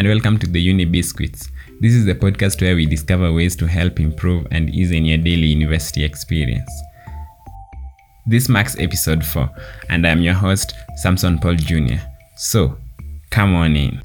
and welcome to the Uni Biscuits. This is the podcast where we discover ways to help improve and ease in your daily university experience. This marks episode 4, and I'm your host, Samson Paul Jr. So, come on in.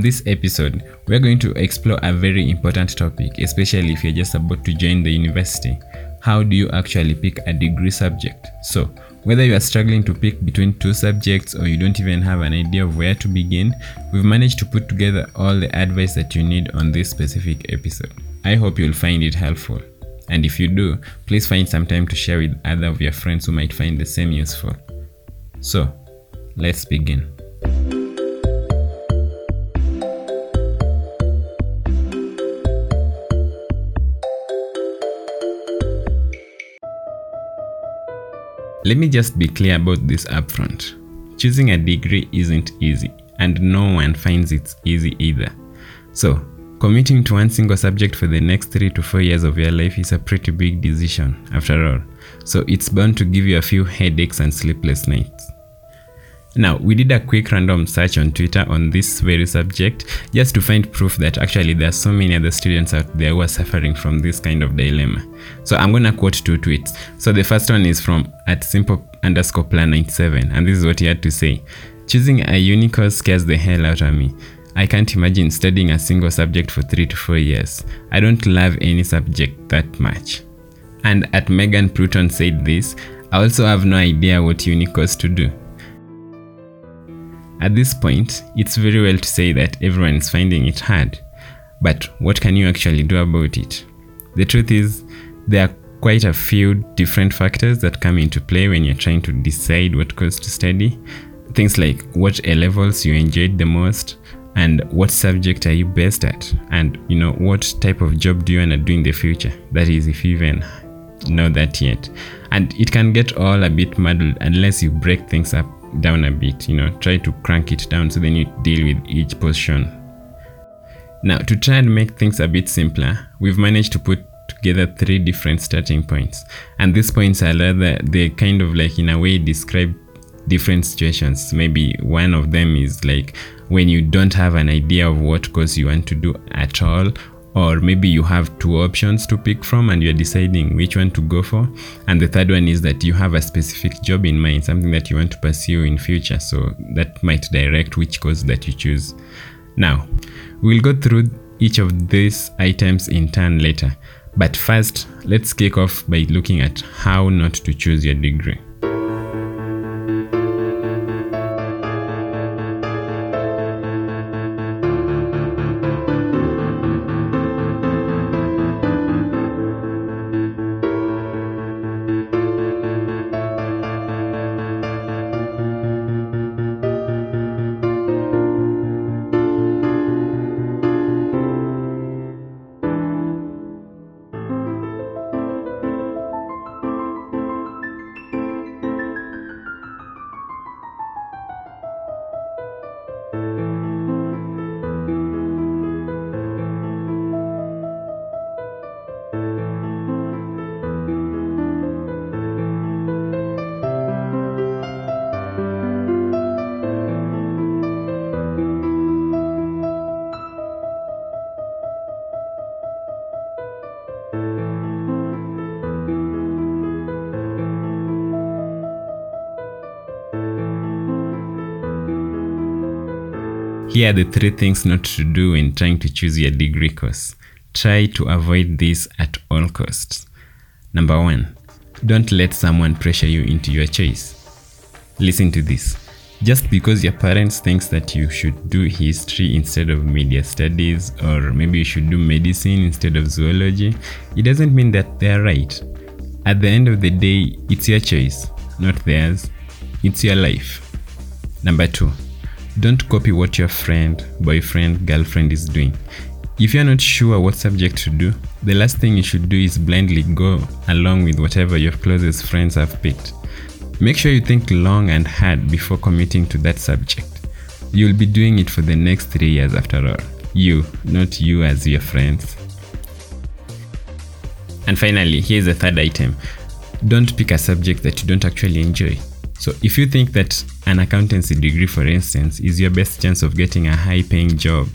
On this episode, we're going to explore a very important topic, especially if you're just about to join the university. How do you actually pick a degree subject? So, whether you are struggling to pick between two subjects or you don't even have an idea of where to begin, we've managed to put together all the advice that you need on this specific episode. I hope you'll find it helpful. And if you do, please find some time to share with other of your friends who might find the same useful. So, let's begin. Let me just be clear about this upfront. Choosing a degree isn't easy, and no one finds it easy either. So, committing to one single subject for the next 3 to 4 years of your life is a pretty big decision, after all. So, it's bound to give you a few headaches and sleepless nights. Now, we did a quick random search on Twitter on this very subject just to find proof that actually there are so many other students out there who are suffering from this kind of dilemma. So I'm gonna quote two tweets. So the first one is from at simple underscore plan 97, and this is what he had to say. Choosing a uni course scares the hell out of me. I can't imagine studying a single subject for three to four years. I don't love any subject that much. And at Megan Pruton said this, I also have no idea what uni course to do. At this point, it's very well to say that everyone is finding it hard. But what can you actually do about it? The truth is, there are quite a few different factors that come into play when you're trying to decide what course to study. Things like what A levels you enjoyed the most, and what subject are you best at, and you know what type of job do you want to do in the future. That is, if you even know that yet. And it can get all a bit muddled unless you break things up down a bit, you know, try to crank it down so then you deal with each portion. Now, to try and make things a bit simpler, we've managed to put together three different starting points. And these points are rather, they kind of like in a way describe different situations. Maybe one of them is like when you don't have an idea of what course you want to do at all, or maybe you have two options to pick from and you're deciding which one to go for. And the third one is that you have a specific job in mind something that you want to pursue in future. So that might direct which course that you choose. Now we'll go through each of these items in turn later. But first let's kick off by looking at how not to choose your degree Here are the three things not to do when trying to choose your degree course. Try to avoid this at all costs. Number one, don't let someone pressure you into your choice. Listen to this. Just because your parents thinks that you should do history instead of media studies or maybe you should do medicine instead of zoology, it doesn't mean that they are right. At the end of the day, it's your choice, not theirs. It's your life. Number 2 don't copy what your friend, boyfriend, girlfriend is doing. If you're not sure what subject to do, the last thing you should do is blindly go along with whatever your closest friends have picked. Make sure you think long and hard before committing to that subject. You'll be doing it for the next three years after all. You, not you as your friends. And finally, here's the third item don't pick a subject that you don't actually enjoy. So, if you think that an accountancy degree, for instance, is your best chance of getting a high paying job,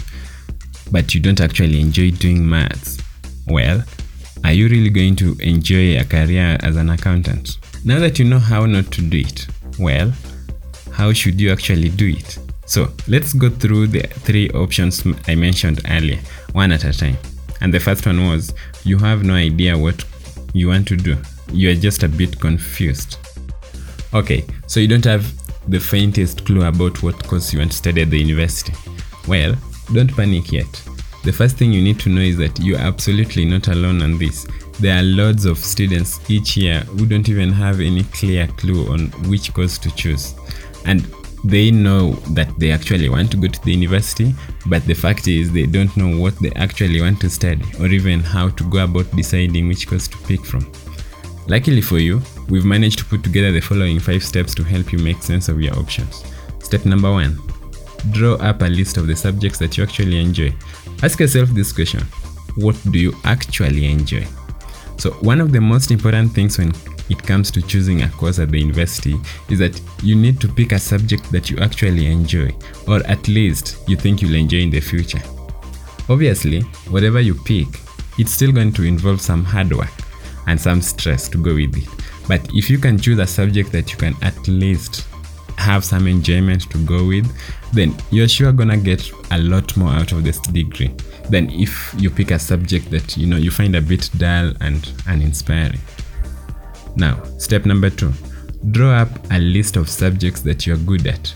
but you don't actually enjoy doing maths, well, are you really going to enjoy a career as an accountant? Now that you know how not to do it, well, how should you actually do it? So let's go through the three options I mentioned earlier, one at a time. And the first one was you have no idea what you want to do, you are just a bit confused. Okay, so you don't have the faintest clue about what course you want to study at the university. Well, don't panic yet. The first thing you need to know is that you are absolutely not alone on this. There are loads of students each year who don't even have any clear clue on which course to choose. And they know that they actually want to go to the university, but the fact is they don't know what they actually want to study or even how to go about deciding which course to pick from. Luckily for you, we've managed to put together the following five steps to help you make sense of your options. Step number one draw up a list of the subjects that you actually enjoy. Ask yourself this question What do you actually enjoy? So, one of the most important things when it comes to choosing a course at the university is that you need to pick a subject that you actually enjoy, or at least you think you'll enjoy in the future. Obviously, whatever you pick, it's still going to involve some hard work and some stress to go with it. But if you can choose a subject that you can at least have some enjoyment to go with, then you're sure gonna get a lot more out of this degree than if you pick a subject that you know you find a bit dull and uninspiring. Now, step number two draw up a list of subjects that you're good at.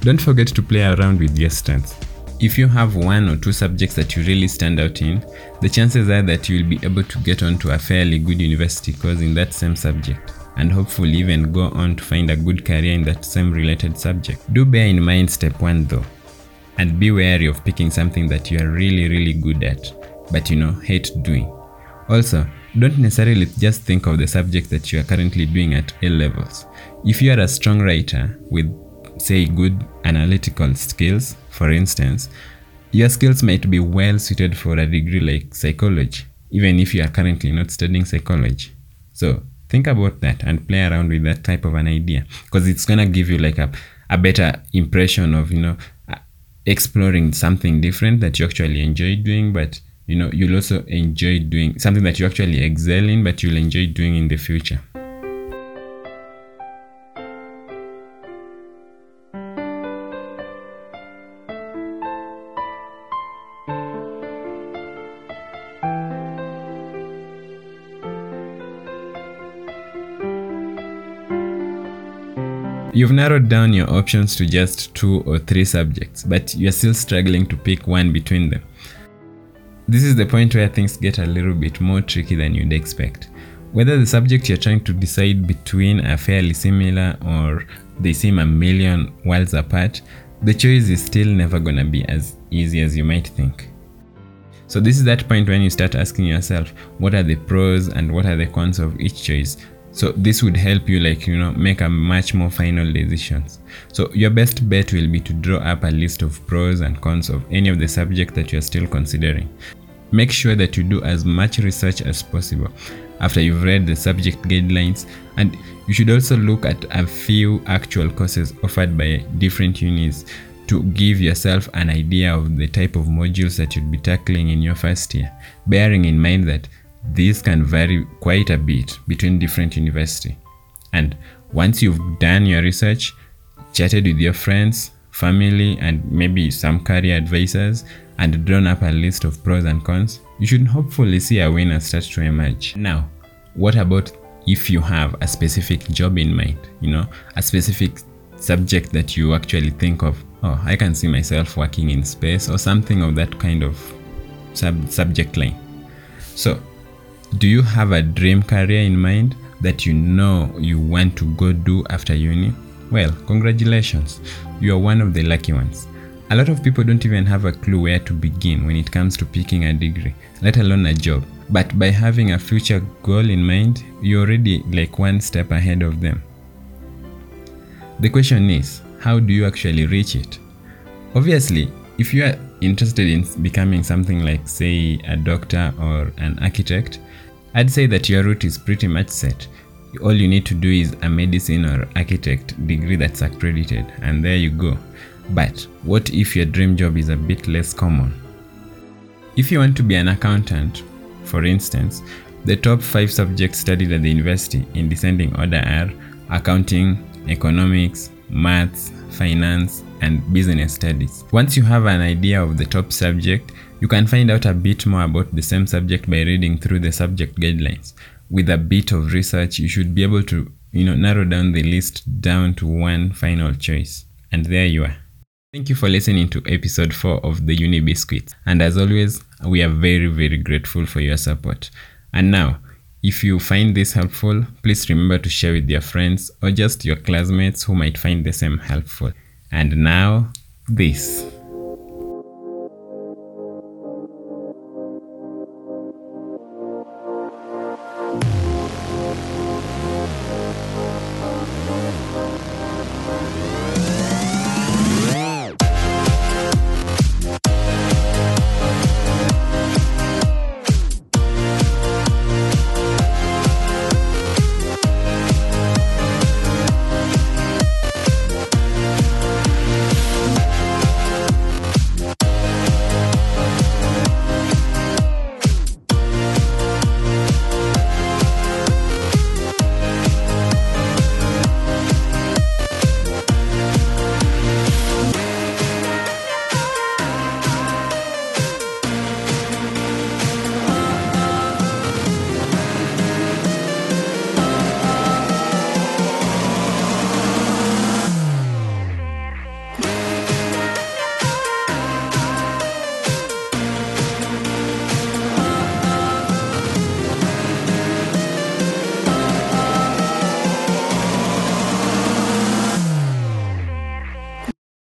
Don't forget to play around with your strengths. If you have one or two subjects that you really stand out in, the chances are that you will be able to get onto a fairly good university course in that same subject and hopefully even go on to find a good career in that same related subject. Do bear in mind step 1 though, and be wary of picking something that you are really really good at, but you know, hate doing. Also, don't necessarily just think of the subject that you are currently doing at A levels. If you are a strong writer with, say, good analytical skills, for instance, your skills might be well suited for a degree like psychology, even if you are currently not studying psychology. So, think about that and play around with that type of an idea because it's going to give you like a, a better impression of, you know, uh, exploring something different that you actually enjoy doing, but you know you'll also enjoy doing something that you actually excel in but you'll enjoy doing in the future You've narrowed down your options to just two or three subjects, but you're still struggling to pick one between them. This is the point where things get a little bit more tricky than you'd expect. Whether the subject you're trying to decide between are fairly similar or they seem a million worlds apart, the choice is still never gonna be as easy as you might think. So, this is that point when you start asking yourself, what are the pros and what are the cons of each choice? So, this would help you, like, you know, make a much more final decisions. So, your best bet will be to draw up a list of pros and cons of any of the subject that you're still considering. Make sure that you do as much research as possible after you've read the subject guidelines, and you should also look at a few actual courses offered by different unis to give yourself an idea of the type of modules that you'd be tackling in your first year, bearing in mind that these can vary quite a bit between different universities. And once you've done your research, chatted with your friends, family, and maybe some career advisors, and drawn up a list of pros and cons, you should hopefully see a winner start to emerge. Now, what about if you have a specific job in mind, you know, a specific subject that you actually think of, oh, I can see myself working in space or something of that kind of sub- subject line. So, do you have a dream career in mind that you know you want to go do after uni? Well, congratulations, you are one of the lucky ones. A lot of people don't even have a clue where to begin when it comes to picking a degree, let alone a job. But by having a future goal in mind, you're already like one step ahead of them. The question is, how do you actually reach it? Obviously, if you are interested in becoming something like, say, a doctor or an architect, I'd say that your route is pretty much set. All you need to do is a medicine or architect degree that's accredited, and there you go. But what if your dream job is a bit less common? If you want to be an accountant, for instance, the top five subjects studied at the university in descending order are accounting, economics, maths, finance, and business studies. Once you have an idea of the top subject, you can find out a bit more about the same subject by reading through the subject guidelines. With a bit of research, you should be able to, you know, narrow down the list down to one final choice. And there you are. Thank you for listening to episode 4 of the Uni Biscuits. And as always, we are very, very grateful for your support. And now, if you find this helpful, please remember to share with your friends or just your classmates who might find the same helpful. And now, this.